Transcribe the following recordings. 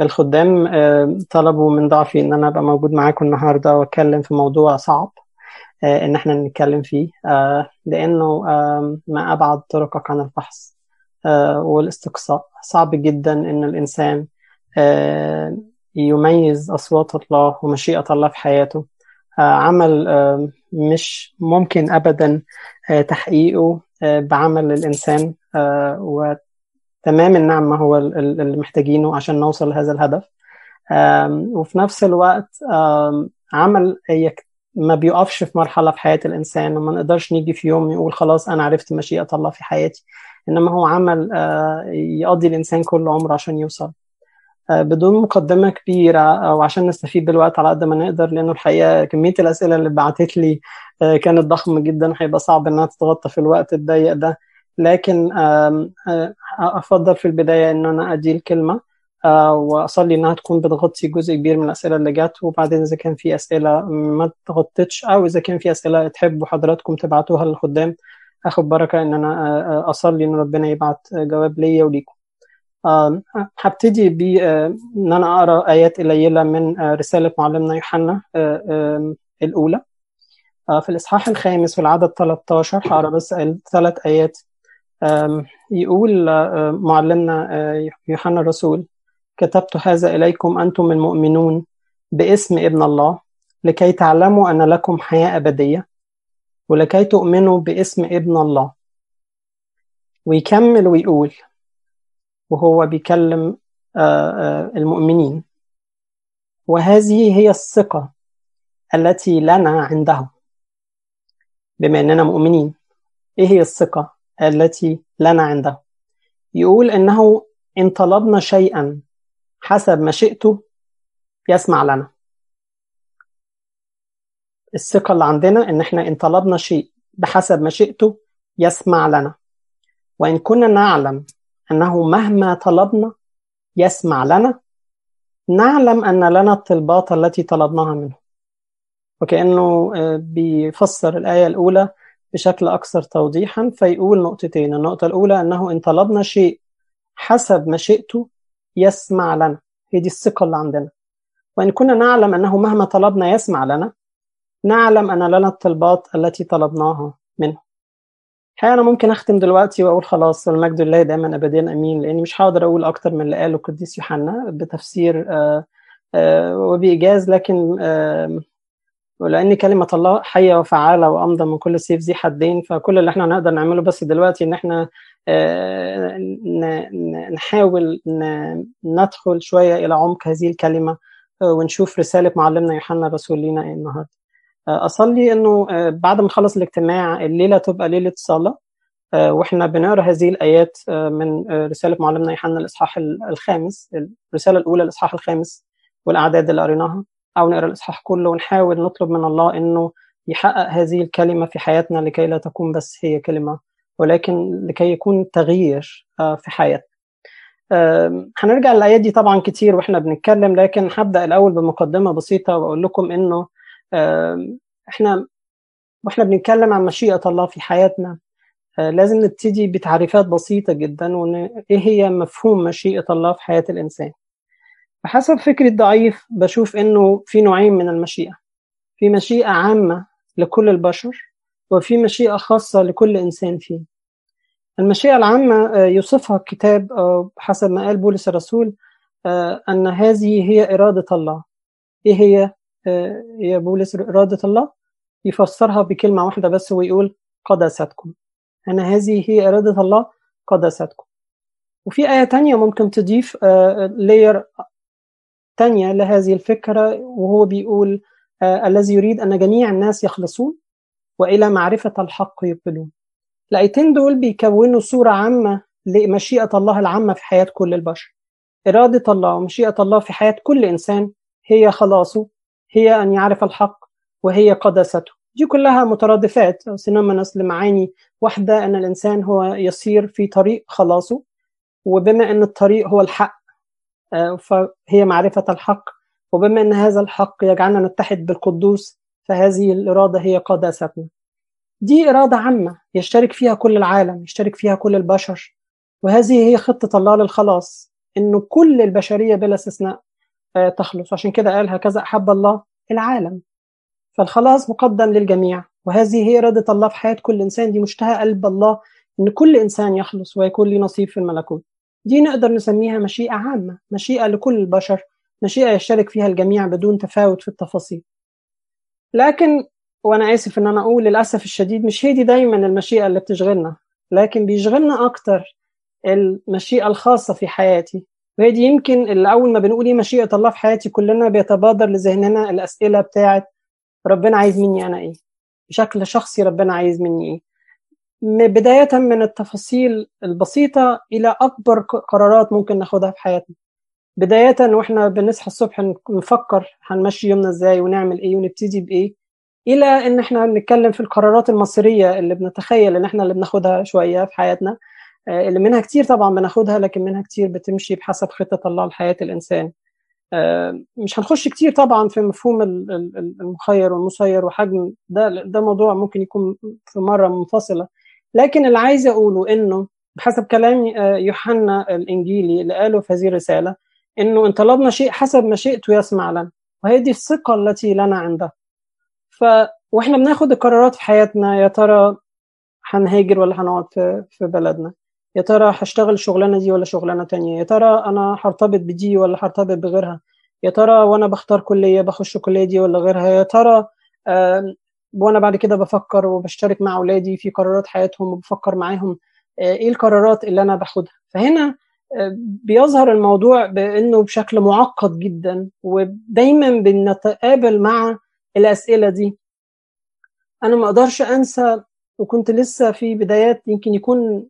الخدام آه، طلبوا من ضعفي إن أنا أبقى موجود معاكم النهارده وأتكلم في موضوع صعب آه، إن إحنا نتكلم فيه آه، لأنه ما أبعد طرقك عن الفحص والاستقصاء. صعب جدا إن الإنسان يميز أصوات الله ومشيئة الله في حياته. عمل مش ممكن ابدا تحقيقه بعمل الإنسان آه، وتمام النعمة هو ال- ال- اللي محتاجينه عشان نوصل لهذا الهدف. وفي نفس الوقت عمل ما بيقفش في مرحلة في حياة الإنسان وما نقدرش نيجي في يوم يقول خلاص أنا عرفت مشيئة الله في حياتي. إنما هو عمل آه، يقضي الإنسان كل عمره عشان يوصل. آه، بدون مقدمة كبيرة أو عشان نستفيد بالوقت على قد ما نقدر لأنه الحقيقة كمية الأسئلة اللي بعتت لي آه، كانت ضخمة جدا هيبقى صعب إنها تتغطى في الوقت الضيق ده. لكن آه، أفضل في البداية إن أنا أدي الكلمة آه، وأصلي إنها تكون بتغطي جزء كبير من الأسئلة اللي جت وبعدين إذا كان في أسئلة ما تغطتش أو إذا كان في أسئلة تحبوا حضراتكم تبعتوها للخدام أخد بركة إن أنا آه، أصلي إن ربنا يبعت جواب ليا وليكم. هبتدي بإن أنا أقرأ آيات قليلة من رسالة معلمنا يوحنا آه، في الإصحاح الخامس في العدد 13 هقرأ بس ثلاث آيات آم، يقول آه، معلمنا آه، يوحنا الرسول كتبت هذا إليكم أنتم المؤمنون باسم ابن الله لكي تعلموا أن لكم حياة أبدية ولكي تؤمنوا باسم ابن الله. ويكمل ويقول وهو بيكلم آه، المؤمنين وهذه هي الثقة التي لنا عنده بما أننا مؤمنين إيه هي الثقة؟ التي لنا عنده. يقول إنه إن طلبنا شيئا حسب مشيئته يسمع لنا. الثقة اللي عندنا إن إحنا إن طلبنا شيء بحسب مشيئته يسمع لنا. وإن كنا نعلم أنه مهما طلبنا يسمع لنا نعلم أن لنا الطلبات التي طلبناها منه. وكأنه آه، بيفسر الآية الأولى بشكل أكثر توضيحا فيقول نقطتين. النقطة الأولى أنه إن طلبنا شيء حسب مشيئته يسمع لنا. هي دي الثقة اللي عندنا. وإن كنا نعلم أنه مهما طلبنا يسمع لنا نعلم أن لنا الطلبات التي طلبناها منه. الحقيقة أنا ممكن أختم دلوقتي وأقول خلاص المجد لله دائما أبديا أمين لأني مش هقدر أقول أكتر من اللي قاله القديس يوحنا بتفسير آه، آه، وبإيجاز لكن ولأن كلمة الله حية وفعالة وأمضى من كل سيف ذي حدين فكل اللي إحنا نقدر نعمله بس دلوقتي إن إحنا آه، نحاول ندخل شوية إلى عمق هذه الكلمة آه، ونشوف رسالة معلمنا يوحنا الرسول لينا إيه النهاردة. آه، أصلي إنه آه، بعد ما نخلص الاجتماع الليلة تبقى ليلة صلاة آه، وإحنا بنقرأ هذه الآيات من رسالة معلمنا يوحنا الإصحاح ال- الخامس الرسالة الأولى الإصحاح الخامس والأعداد اللي قريناها. أو نقرأ الإصحاح كله ونحاول نطلب من الله إنه يحقق هذه الكلمة في حياتنا لكي لا تكون بس هي كلمة ولكن لكي يكون تغيير آه، في حياتنا. هنرجع للآيات دي طبعا كتير وإحنا بنتكلم لكن هبدأ الأول بمقدمة بسيطة وأقول لكم إنه إحنا وإحنا بنتكلم عن مشيئة الله في حياتنا. آه، لازم نبتدي بتعريفات بسيطة جدا وإن إيه هي مفهوم مشيئة الله في حياة الإنسان. بحسب فكري الضعيف بشوف إنه في نوعين من المشيئة. في مشيئة عامة لكل البشر وفي مشيئة خاصة لكل إنسان فيه. المشيئة العامة آه، يوصفها الكتاب حسب ما قال بولس الرسول آه، أن هذه هي إرادة الله. إيه هي؟ آه، يا بولس إرادة الله؟ يفسرها بكلمة واحدة بس ويقول قداستكم. أن هذه هي إرادة الله قداستكم. وفي آية تانية ممكن تضيف لير تانية لهذه الفكرة وهو بيقول آه، الذي يريد أن جميع الناس يخلصون وإلى معرفة الحق يقبلون الآيتين دول بيكونوا صورة عامة لمشيئة الله العامة في حياة كل البشر. إرادة الله ومشيئة الله في حياة كل إنسان هي خلاصه هي أن يعرف الحق وهي قداسته. دي كلها مترادفات سينونيمس لمعاني واحدة أن الإنسان هو يسير في طريق خلاصه. وبما أن الطريق هو الحق فهي معرفة الحق. وبما أن هذا الحق يجعلنا نتحد بالقدوس فهذه الإرادة هي قداستنا. دي إرادة عامة يشترك فيها كل العالم يشترك فيها كل البشر. وهذه هي خطة الله للخلاص إنه كل البشرية بلا استثناء تخلص. عشان كده قال هكذا أحب الله العالم. فالخلاص مقدم للجميع. وهذه هي إرادة الله في حياة كل إنسان. دي مشتهى قلب الله إن كل إنسان يخلص ويكون له نصيب في الملكوت. دي نقدر نسميها مشيئة عامة مشيئة لكل البشر مشيئة يشترك فيها الجميع بدون تفاوت في التفاصيل. لكن وأنا آسف إن أنا أقول للأسف الشديد مش هي دي دايما المشيئة اللي بتشغلنا لكن بيشغلنا أكتر المشيئة الخاصة في حياتي. وهي دي يمكن اللي أول ما بنقول إيه مشيئة الله في حياتي كلنا بيتبادر لذهننا الأسئلة بتاعت ربنا عايز مني أنا إيه؟ بشكل شخصي ربنا عايز مني إيه؟ بداية من التفاصيل البسيطة إلى أكبر قرارات ممكن ناخدها في حياتنا. بداية وإحنا بنصحى الصبح نفكر هنمشي يومنا إزاي ونعمل إيه ونبتدي بإيه إلى إن إحنا بنتكلم في القرارات المصيرية اللي بنتخيل إن إحنا اللي بناخدها شوية في حياتنا اللي منها كتير طبعا بناخدها لكن منها كتير بتمشي بحسب خطة الله لحياة الإنسان. مش هنخش كتير طبعا في مفهوم المخير والمسير وحجم ده ده موضوع ممكن يكون في مرة منفصلة. لكن اللي عايز أقوله إنه بحسب كلام يوحنا الإنجيلي اللي قاله في هذه الرسالة إنه إن طلبنا شيء حسب مشيئته يسمع لنا وهي دي الثقة التي لنا عنده. ف وإحنا بناخد القرارات في حياتنا يا ترى هنهاجر ولا هنقعد في, بلدنا؟ يا ترى هشتغل الشغلانه دي ولا شغلانة تانية؟ يا ترى أنا هرتبط بدي ولا هرتبط بغيرها؟ يا ترى وأنا بختار كلية بخش كلية دي ولا غيرها؟ يا ترى آه وأنا بعد كده بفكر وبشترك مع أولادي في قرارات حياتهم وبفكر معاهم آه إيه القرارات اللي أنا باخدها. فهنا آه بيظهر الموضوع بإنه بشكل معقد جدا ودايما بنتقابل مع الأسئلة دي. أنا ما أقدرش أنسى وكنت لسه في بدايات يمكن يكون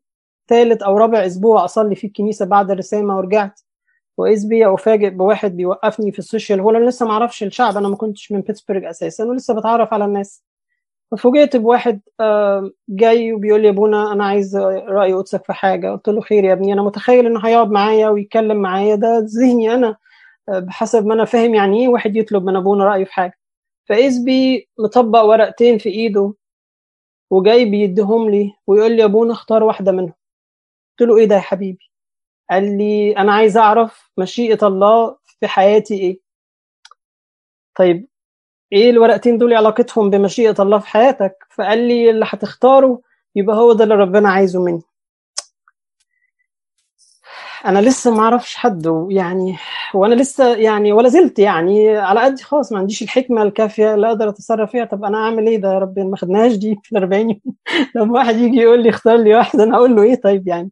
ثالث أو رابع أسبوع أصلي في الكنيسة بعد الرسامة ورجعت واذ بي أفاجئ بواحد بيوقفني في ال social هو أنا لسه ما أعرفش الشعب أنا ما كنتش من بيتسبرج أساسا ولسه بتعرف على الناس. ففوجئت بواحد جاي وبيقول لي ابونا أنا عايز رأي قدسك في حاجة. قلت له خير يا ابني أنا متخيل إنه هيقعد معايا ويتكلم معايا ده ذهني أنا بحسب ما أنا فاهم يعني إيه واحد يطلب من أبونا رأيه في حاجة. فاذ بي مطبق ورقتين في إيده وجاي بيديهم لي ويقول لي أبونا اختار واحدة منهم. قلت له إيه ده يا حبيبي؟ قال لي أنا عايز أعرف مشيئة الله في حياتي إيه. طيب إيه الورقتين دول علاقتهم بمشيئة الله في حياتك؟ فقال لي اللي هتختاره يبقى هو ده اللي ربنا عايزه مني. أنا لسه ما أعرفش حد يعني وأنا لسه يعني ولا زلت يعني على قدي خالص ما عنديش الحكمة الكافية اللي أقدر أتصرف فيها. طب أنا أعمل إيه؟ ده يا ربي ما خدناهاش دي في ال 40 يوم. لما واحد يجي يقول لي اختار لي واحد أنا أقول له إيه؟ طيب يعني.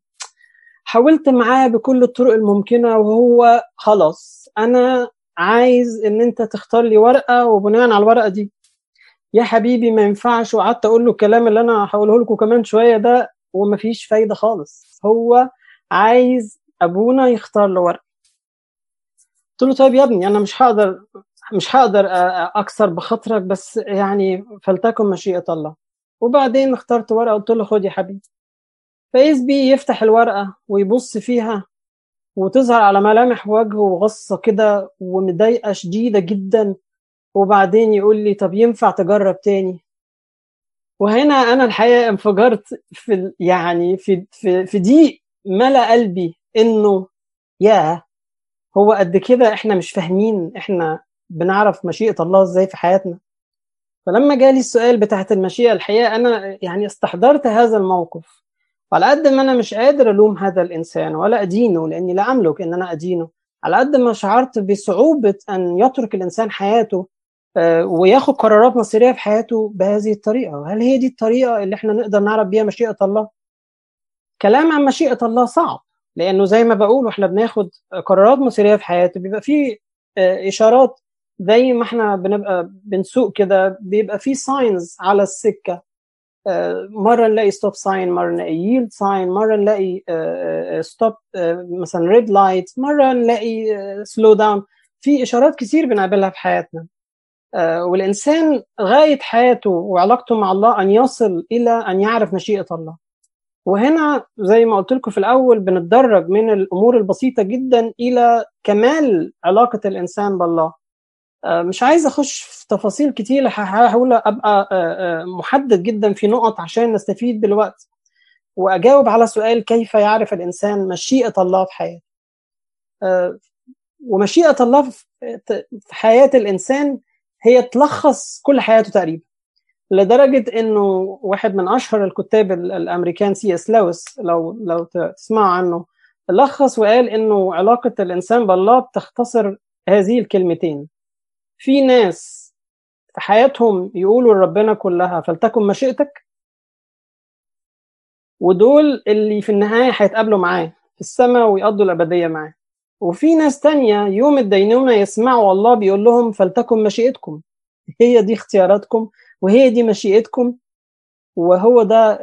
حاولت معاه بكل الطرق الممكنة وهو خلاص أنا عايز إن أنت تختار لي ورقة وبناء على الورقة دي يا حبيبي ما ينفعش وقعدت أقول له الكلام اللي أنا هقوله لكم كمان شوية ده ومفيش فايدة خالص. هو عايز أبونا يختار له ورقة. قلت له طيب يا ابني أنا مش هقدر مش هقدر أكثر بخاطرك بس يعني فلتكن مشيئة الله. وبعدين اخترت ورقة قلت له خد يا حبيبي. فايز بي يفتح الورقة ويبص فيها وتظهر على ملامح وجهه غصه كده ومضايقة شديدة جدا وبعدين يقول لي طب ينفع تجرب تاني؟ وهنا أنا الحقيقة انفجرت في يعني في في, في ضيق ملأ قلبي إنه يا هو قد كده إحنا مش فاهمين إحنا بنعرف مشيئة الله إزاي في حياتنا. فلما جالي السؤال بتاعت المشيئة الحقيقة أنا يعني استحضرت هذا الموقف. وعلى قد ما أنا مش قادر ألوم هذا الإنسان ولا أدينه لأني لا أملك إن أنا أدينه. على قد ما شعرت بصعوبة أن يترك الإنسان حياته وياخد قرارات مصيرية في حياته بهذه الطريقة. هل هي دي الطريقة اللي إحنا نقدر نعرف بيها مشيئة الله؟ كلام عن مشيئة الله صعب لأنه زي ما بقول وإحنا بناخد قرارات مصيرية في حياته بيبقى في إشارات زي ما إحنا بنبقى بنسوق كده بيبقى في ساينز على السكة. مرة نلاقي stop sign مرة نلاقي yield sign مرة نلاقي stop مثلا red light مرة نلاقي slow down في إشارات كتير بنقابلها في حياتنا. والإنسان غاية حياته وعلاقته مع الله أن يصل إلى أن يعرف مشيئة الله. وهنا زي ما قلت لكم في الأول بنتدرج من الأمور البسيطة جدا إلى كمال علاقة الإنسان بالله. مش عايز أخش في تفاصيل كتير هحاول أبقى محدد جدا في نقط عشان نستفيد بالوقت. وأجاوب على سؤال كيف يعرف الإنسان مشيئة الله في حياته؟ آه، ومشيئة الله في حياة الإنسان هي تلخص كل حياته تقريبا. لدرجة إنه واحد من أشهر الكتاب الأمريكان سي إس لويس لو لو تسمعوا عنه لخص وقال إنه علاقة الإنسان بالله بتختصر هذه الكلمتين. في ناس في حياتهم يقولوا لربنا كلها فلتكن مشيئتك؟ ودول اللي في النهاية هيتقابلوا معاه في السماء ويقضوا الأبدية معاه. وفي ناس تانية يوم الدينونة يسمعوا الله بيقول لهم فلتكن مشيئتكم. هي دي اختياراتكم وهي دي مشيئتكم وهو ده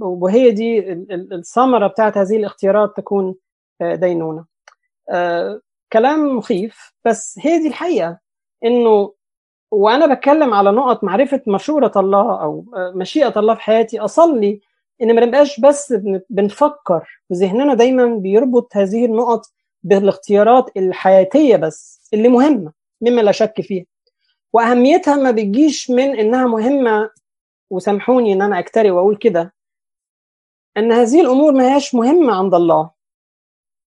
وهي دي الثمرة بتاعت هذه الاختيارات تكون دينونة. آه، كلام مخيف بس هي دي الحقيقة. إنه وأنا بتكلم على نقط معرفة مشورة الله أو مشيئة الله في حياتي أصلي إن ما نبقاش بس بنفكر وذهننا دايما بيربط هذه النقط بالاختيارات الحياتية بس اللي مهمة مما لا شك فيها. وأهميتها ما بتجيش من إنها مهمة وسامحوني إن أنا أكتري وأقول كده إن هذه الأمور ما هياش مهمة عند الله.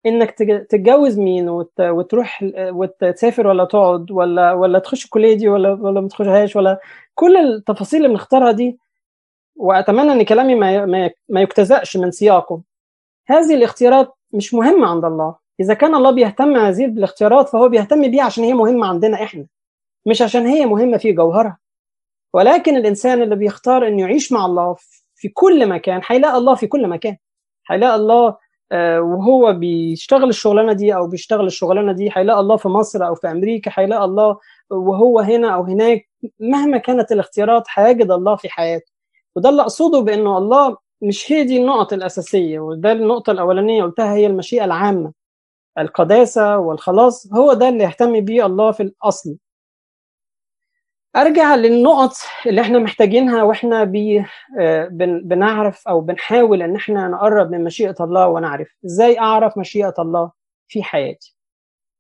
إنك تتجوز مين وت... وتروح وتسافر ولا تقعد ولا ولا تخش الكلية دي ولا ولا ما تخشهاش ولا كل التفاصيل اللي بنختارها دي وأتمنى إن كلامي ما ما يجتزأش من سياقه. هذه الاختيارات مش مهمة عند الله. إذا كان الله بيهتم هذه بالاختيارات فهو بيهتم بيها عشان هي مهمة عندنا إحنا مش عشان هي مهمة في جوهرها. ولكن الإنسان اللي بيختار انه يعيش مع الله في كل مكان هيلاقي الله في كل مكان. هيلاقي الله وهو بيشتغل الشغلانة دي أو بيشتغل الشغلانة دي هيلاقي الله في مصر أو في أمريكا هيلاقي الله وهو هنا أو هناك مهما كانت الاختيارات هيجد الله في حياته. وده اللي أقصده بأنه الله مش هي دي النقط الأساسية وده النقطة الأولانية قلتها هي المشيئة العامة. القداسة والخلاص هو ده اللي يهتم بيه الله في الأصل. أرجع للنقط اللي إحنا محتاجينها وإحنا بي آه، بنعرف أو بنحاول إن إحنا نقرب من مشيئة الله ونعرف. إزاي أعرف مشيئة الله في حياتي؟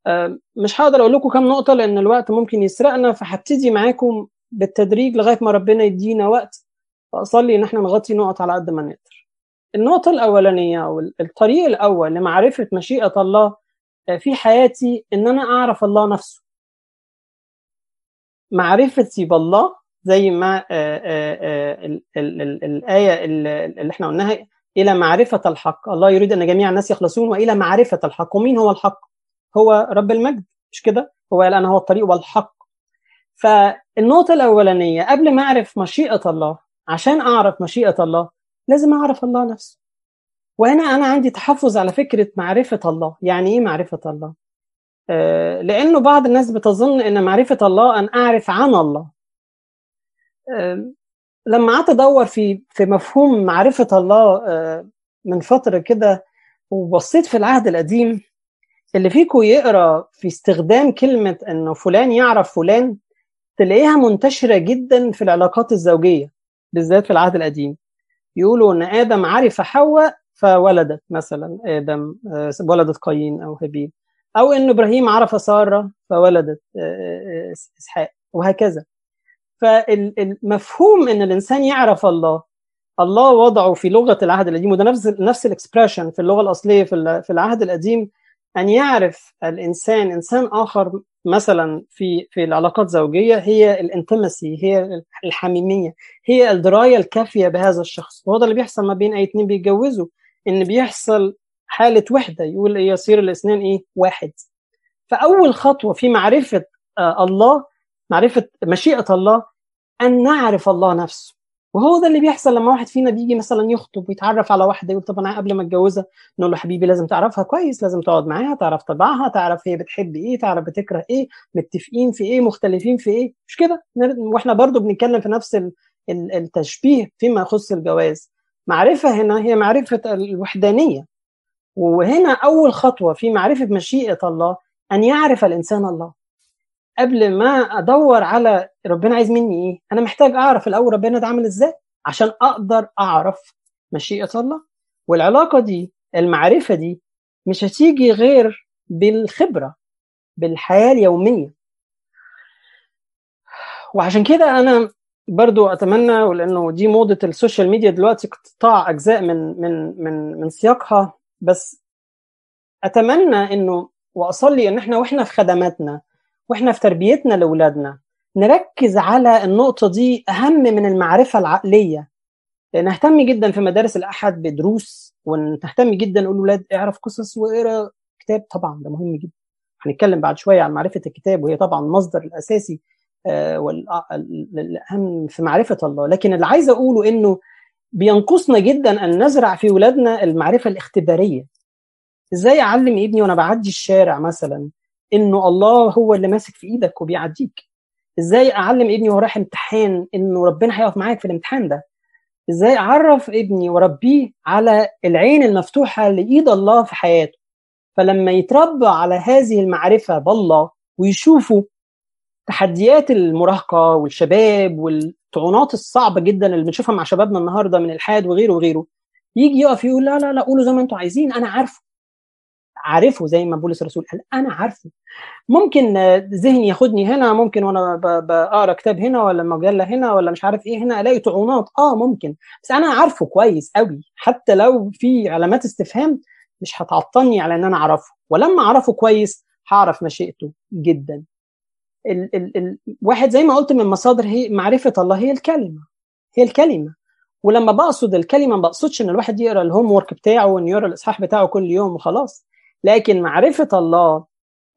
آه، مش هقدر أقول لكم كم نقطة لأن الوقت ممكن يسرقنا فهبتدي معاكم بالتدريج لغاية ما ربنا يدينا وقت فاصلي إن إحنا نغطي نقط على قد ما نقدر. النقطة الأولانية أو الطريق الأول لمعرفة مشيئة الله آه، في حياتي إن أنا أعرف الله نفسه. معرفتي بالله زي ما آه، آه، الآية اللي إحنا قلناها إلى معرفة الحق. الله يريد أن جميع الناس يخلصون وإلى معرفة الحق. ومين هو الحق؟ هو رب المجد مش كده؟ هو قال أنا هو الطريق والحق. فالنقطة الأولانية قبل ما أعرف مشيئة الله عشان أعرف مشيئة الله لازم أعرف الله نفسه. وهنا أنا عندي تحفظ على فكرة معرفة الله. يعني إيه معرفة الله؟ آه لأنه بعض الناس بتظن إن معرفة الله أن أعرف عن الله. آه لما قعدت أدور في في مفهوم معرفة الله آه من فترة كده وبصيت في العهد القديم اللي فيكم يقرأ في استخدام كلمة إنه فلان يعرف فلان تلاقيها منتشرة جدا في العلاقات الزوجية بالذات في العهد القديم. يقولوا إن آدم عرف حواء فولدت مثلا آدم آه، ولدت قايين أو هابيل أو ان إبراهيم عرف سارة فولدت آه، آه، إسحاق وهكذا. فالمفهوم إن الإنسان يعرف الله الله وضعه في لغة العهد القديم وده نفس نفس ال expression في اللغة الأصلية في العهد القديم أن يعرف الإنسان إنسان آخر مثلا في في العلاقات الزوجيه هي ال intimacy هي الحميمية هي الدراية الكافية بهذا الشخص. وهذا اللي بيحصل ما بين أي اتنين بيتجوزوا. إن بيحصل حالة وحدة يقول يصير الاثنين إيه؟ واحد. فأول خطوة في معرفة آه الله معرفة مشيئة الله أن نعرف الله نفسه. وهو ده اللي بيحصل لما واحد فينا بيجي مثلا يخطب ويتعرف على واحدة يقول طب أنا قبل ما أتجوزها نقول له حبيبي لازم تعرفها كويس لازم تقعد معاها تعرف طبعها تعرف هي بتحب إيه تعرف بتكره إيه متفقين في إيه مختلفين في إيه. مش كده؟ وإحنا برضو بنتكلم في نفس التشبيه فيما يخص الجواز. معرفة هنا هي معرفة الوحدانية. وهنا أول خطوة في معرفة مشيئة الله أن يعرف الإنسان الله. قبل ما أدور على ربنا عايز مني إيه أنا محتاج أعرف الأول ربنا ده عامل إزاي عشان أقدر أعرف مشيئة الله. والعلاقة دي المعرفة دي مش هتيجي غير بالخبرة بالحياة اليومية. وعشان كده أنا برضو أتمنى ولأنه دي موضة ال social media دلوقتي قطاع أجزاء من من من من سياقها بس أتمنى إنه وأصلي إن إحنا وإحنا في خدماتنا وإحنا في تربيتنا لأولادنا نركز على النقطة دي أهم من المعرفة العقلية. نهتم جدا في مدارس الأحد بدروس ونهتم جدا نقول لاولاد اعرف قصص واقرأ كتاب طبعا ده مهم جدا. هنتكلم بعد شوية عن معرفة الكتاب وهي طبعا المصدر الأساسي والاهم في معرفة الله. لكن اللي عايز أقوله إنه بينقصنا جدا أن نزرع في ولادنا المعرفة الاختبارية. إزاي اعلم ابني وأنا بعدي الشارع مثلا إنه الله هو اللي ماسك في إيدك وبيعديك؟ إزاي اعلم ابني وهو رايح امتحان إنه ربنا هيقف معاك في الامتحان ده؟ إزاي اعرف ابني واربيه على العين المفتوحة لإيد الله في حياته؟ فلما يتربى على هذه المعرفة بالله ويشوفوا تحديات المراهقة والشباب والطعونات الصعبة جدا اللي بنشوفها مع شبابنا النهارده من الحاد وغيره وغيره يجي يقف يقول لا لا لا قولوا زي ما أنتم عايزين أنا عارفه. عارفه زي ما بولس الرسول قال أنا عارفه. ممكن ذهني ياخدني هنا ممكن وأنا بقرا كتاب هنا ولا مجلة هنا ولا مش عارف إيه هنا ألاقي طعونات. آه ممكن. بس أنا عارفه كويس قوي حتى لو في علامات استفهام مش هتعطلني على إن أنا أعرفه. ولما أعرفه كويس هعرف مشيئته جدا. ال ال ال واحد زي ما قلت من مصادر هي معرفة الله هي الكلمة هي الكلمة. ولما بقصد الكلمة ما بقصدش إن الواحد يقرأ الهوم ورك بتاعه وإن يقرأ الإصحاح بتاعه كل يوم وخلاص. لكن معرفة الله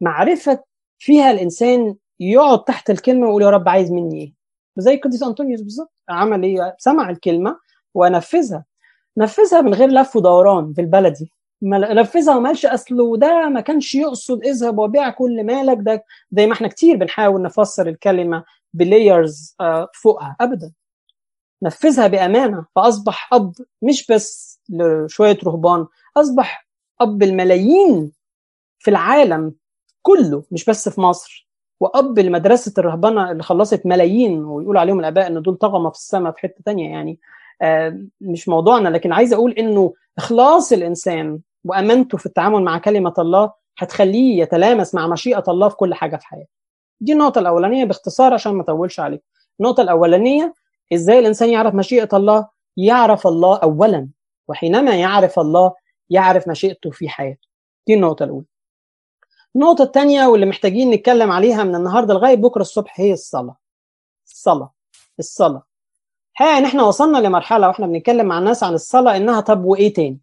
معرفة فيها الإنسان يقعد تحت الكلمة ويقول يا رب عايز مني إيه؟ زي القديس أنطونيوس بالظبط عمل إيه؟ سمع الكلمة ونفذها نفذها من غير لف ودوران في البلدي نفذها وما قالش أصله ده ما كانش يقصد اذهب وبيع كل مالك. ده زي ما إحنا كتير بنحاول نفسر الكلمة ب layers فوقها. ابدا. نفذها بأمانة. فأصبح أب مش بس لشوية رهبان أصبح أب الملايين في العالم كله مش بس في مصر. وأب لمدرسه الرهبنه اللي خلصت ملايين ويقول عليهم الآباء إن دول طغمة في السماء في حتة تانية يعني. آه مش موضوعنا. لكن عايز أقول إنه إخلاص الإنسان وأمانته في التعامل مع كلمة الله هتخليه يتلامس مع مشيئة الله في كل حاجة في حياته دي النقطة الأولانية باختصار عشان ما أطولش عليك النقطة الأولانية إزاي الإنسان يعرف مشيئة الله يعرف الله اولا وحينما يعرف الله يعرف مشيئته في حياته دي النقطة الأولى النقطة الثانية واللي محتاجين نتكلم عليها من النهاردة لغاية بكرة الصبح هي الصلاة. الصلاة. الصلاة. ها ان إحنا وصلنا لمرحلة وإحنا بنتكلم مع الناس عن الصلاة إنها طب وإيه تاني؟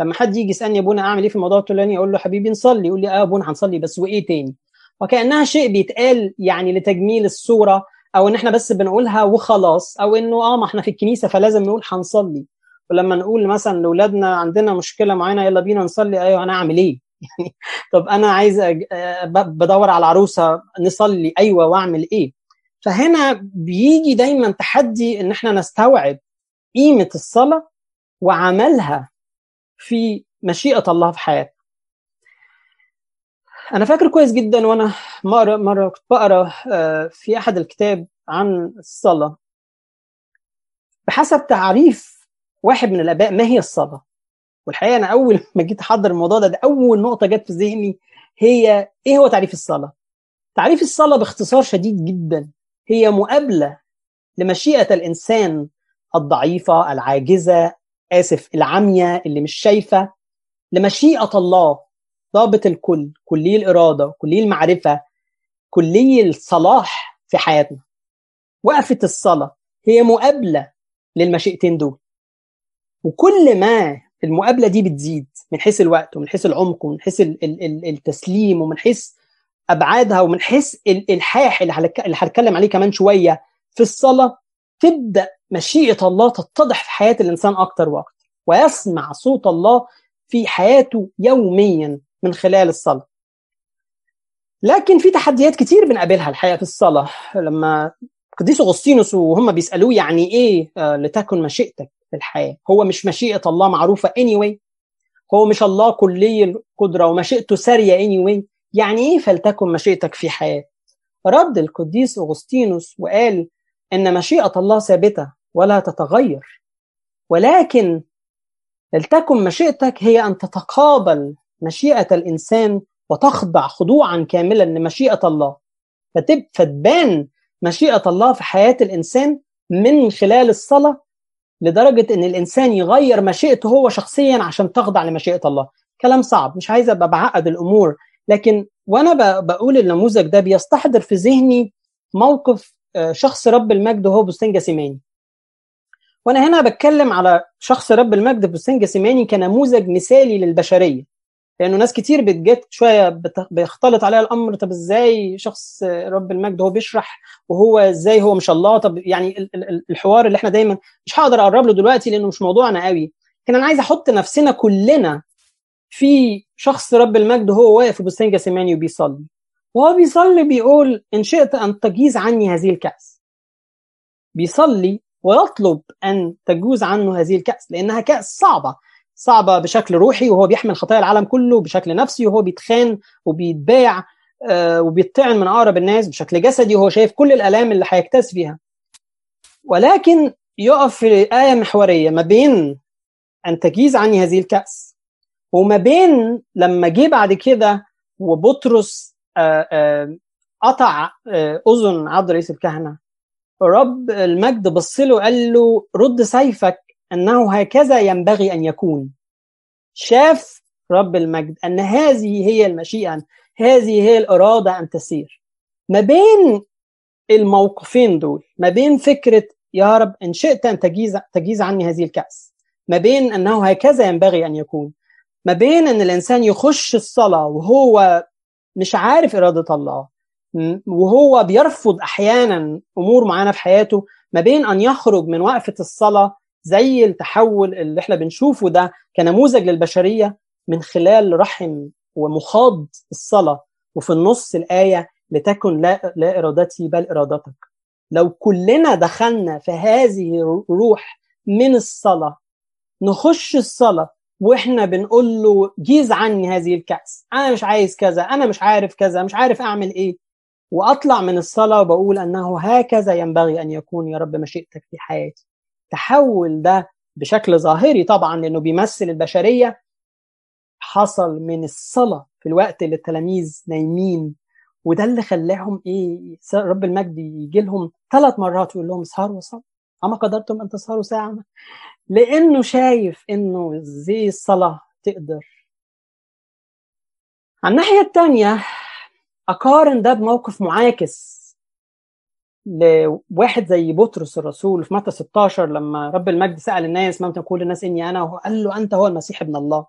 لما حد يجي يسألني يا ابونا أعمل إيه في الموضوع الفلاني أقول له حبيبي نصلي يقول لي آه ابونا هنصلي بس وإيه تاني؟ وكأنها شيء بيتقال يعني لتجميل الصورة أو إن إحنا بس بنقولها وخلاص أو إنه آه ما إحنا في الكنيسة فلازم نقول هنصلي. ولما نقول مثلا لأولادنا عندنا مشكلة معينة يلا بينا نصلي أيوه أنا أعمل إيه؟ يعني طب أنا عايز بدور على عروسة نصلي أيوه وأعمل إيه فهنا بيجي دايما تحدي إن إحنا نستوعب قيمة الصلاة وعملها في مشيئة الله في حياتنا. أنا فاكر كويس جدا وأنا مره مرة كنت بقرأ في أحد الكتاب عن الصلاة. بحسب تعريف واحد من الأباء ما هي الصلاة؟ والحقيقة أنا أول ما جيت أحضر الموضوع ده, ده أول نقطة جت في ذهني هي إيه هو تعريف الصلاة؟ تعريف الصلاة باختصار شديد جدا. هي مقابلة لمشيئة الإنسان الضعيفة العاجزة آسف العمية اللي مش شايفة لمشيئة الله ضابط الكل كلي الإرادة كلي المعرفة كلي الصلاح في حياتنا. وقفة الصلاة هي مقابلة للمشيئتين دول. وكل ما المقابلة دي بتزيد من حيث الوقت ومن حيث العمق ومن حيث التسليم ومن حيث أبعادها ومن حيث الإلحاح اللي هنتكلم عليه كمان شوية في الصلاة تبدأ مشيئة الله تتضح في حياة الإنسان أكتر وأكتر ويسمع صوت الله في حياته يوميا من خلال الصلاة. لكن في تحديات كتير بنقابلها الحقيقة في الصلاة. لما قديس أغسطينوس وهم بيسألوه يعني إيه لتكن مشيئتك في الحياة؟ هو مش مشيئة الله معروفة anyway هو مش الله كلي القدرة ومشيئته سارية anyway يعني إيه فلتكن مشيئتك في حياة؟ رد القديس أغسطينوس وقال إن مشيئة الله ثابتة ولا تتغير. ولكن فلتكن مشيئتك هي أن تتقابل مشيئة الإنسان وتخضع خضوعا كاملا لمشيئة الله. فتبان مشيئة الله في حياة الإنسان من خلال الصلاة لدرجة إن الإنسان يغير مشيئته هو شخصيا عشان تخضع لمشيئة الله. كلام صعب مش عايز أبقى بعقد الأمور لكن وأنا بقول النموذج ده بيستحضر في ذهني موقف شخص رب المجد وهو بستان جاسماني وأنا هنا بتكلم على شخص رب المجد بستان جاسماني كنموذج مثالي للبشرية. لأنه ناس كتير بتجت شوية بيختلط عليها الأمر طب إزاي شخص رب المجد هو بيشرح وهو إزاي هو مش الله؟ طب يعني الحوار اللي إحنا دايما مش هقدر أقرب له دلوقتي لأنه مش موضوعنا قوي. لكن أنا عايز أحط نفسنا كلنا في شخص رب المجد وهو واقف في بستان جاسماني وبيصلي. وهو بيصلي بيقول إن شئت أن تجيز عني هذه الكأس. بيصلي ويطلب أن تجوز عنه هذه الكأس لأنها كأس صعبة. صعبة بشكل روحي وهو بيحمل خطايا العالم كله بشكل نفسي وهو بيتخان وبيتباع آه وبيطعن من أقرب الناس بشكل جسدي وهو شايف كل الألام اللي هيكتاز فيها. ولكن يقف في آية محورية ما بين أن تجيز عني هذه الكأس. وما بين لما جه بعد كده وبطرس آآ آآ قطع أذن عبد رئيس الكهنة رب المجد بص له قال له رد سيفك أنه هكذا ينبغي أن يكون. شاف رب المجد أن هذه هي المشيئة هذه هي الإرادة أن تسير. ما بين الموقفين دول ما بين فكرة يا رب إن شئت أن تجيز تجيز عني هذه الكأس ما بين أنه هكذا ينبغي أن يكون. ما بين إن الإنسان يخش الصلاة وهو مش عارف إرادة الله وهو بيرفض أحيانا أمور معينه في حياته ما بين أن يخرج من وقفة الصلاة زي التحول اللي إحنا بنشوفه ده كنموذج للبشرية من خلال رحم ومخاض الصلاة وفي النص الآية لتكن لا لا إرادتي بل إرادتك لو كلنا دخلنا في هذه الروح من الصلاة نخش الصلاة وإحنا بنقول له جيز عني هذه الكأس. أنا مش عايز كذا أنا مش عارف كذا مش عارف أعمل إيه. وأطلع من الصلاة وبقول أنه هكذا ينبغي أن يكون يا رب مشيئتك في حياتي. تحول ده بشكل ظاهري طبعا لأنه بيمثل البشرية. حصل من الصلاة في الوقت اللي التلاميذ نايمين وده اللي خلاهم إيه رب المجد يجي لهم ثلاث مرات ويقول لهم اسهروا وصلوا. أما قدرتم أن تسهروا ساعة؟ لأنه شايف إنه زي الصلاة تقدر. على الناحية الثانية أقارن ده بموقف معاكس لواحد زي بطرس الرسول في متى 16 لما رب المجد سأل الناس ما تقول الناس إني أنا وقال له أنت هو المسيح ابن الله.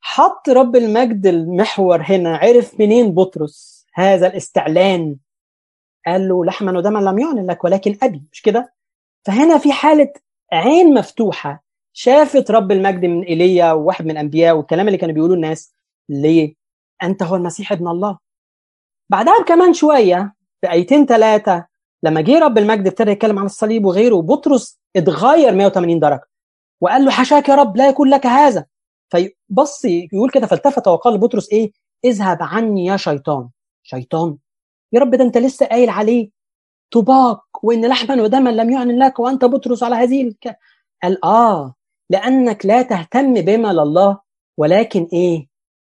حط رب المجد المحور هنا عرف منين بطرس هذا الاستعلان؟ قال له لحما ودما لم يعلن لك ولكن أبي مش كده؟ فهنا في حالة عين مفتوحة شافت رب المجد من إيليا وواحد من الأنبياء والكلام اللي كانوا بيقولوه الناس ليه؟ أنت هو المسيح ابن الله. بعدها بكمان شوية بآيتين ثلاثة لما جه رب المجد ابتدى يتكلم عن الصليب وغيره بطرس اتغير 180 درجة وقال له حشاك يا رب لا يكون لك هذا. فبص يقول كده فالتفت وقال لبطرس إيه؟ اذهب عني يا شيطان. شيطان. يا رب ده انت لسه قايل عليه. طباق وإن لحما ودما لم يعلن لك وأنت بطرس على هذه الك... قال آه لأنك لا تهتم بما لله ولكن إيه؟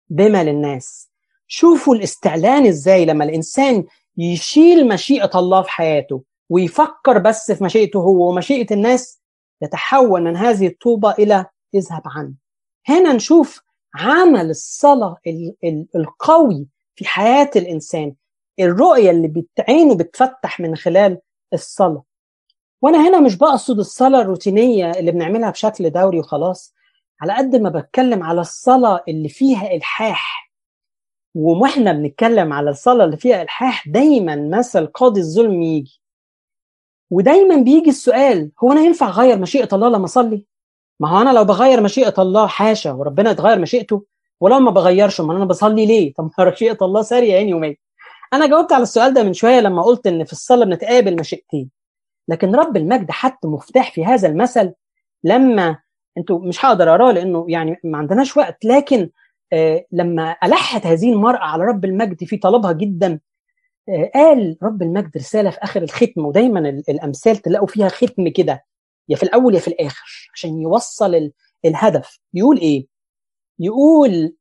بما للناس. شوفوا الاستعلان إزاي لما الإنسان يشيل مشيئة الله في حياته ويفكر بس في مشيئته هو ومشيئة الناس يتحول من هذه الطوبة إلى اذهب عنه. هنا نشوف عمل الصلاة القوي في حياة الإنسان. الرؤية اللي بتعينه بتفتح من خلال الصلاة. وأنا هنا مش بقصد الصلاة الروتينية اللي بنعملها بشكل دوري وخلاص. على قد ما بتكلم على الصلاة اللي فيها إلحاح وإحنا بنتكلم على الصلاة اللي فيها إلحاح دايما مثل قاضي الظلم يجي. ودايما بيجي السؤال هو أنا ينفع أغير مشيئة الله لما أصلي؟ ما هو أنا لو بغير مشيئة الله حاشا وربنا يتغير مشيئته ولو ما بغيرش ما أنا بصلي ليه؟ طب مشيئة الله سارية عيني وميت أنا جاوبت على السؤال ده من شوية لما قلت إن في الصلاة بنتقابل مشيئتين لكن رب المجد حط مفتاح في هذا المثل لما أنتوا مش هقدر اقراه لأنه يعني ما عندناش وقت لكن آه لما ألحت هذه المرأة على رب المجد في طلبها جدا آه قال رب المجد رسالة في آخر الختم ودايما الأمثال تلاقوا فيها ختم كده يا في الأول يا في الآخر عشان يوصل الهدف. يقول إيه؟ يقول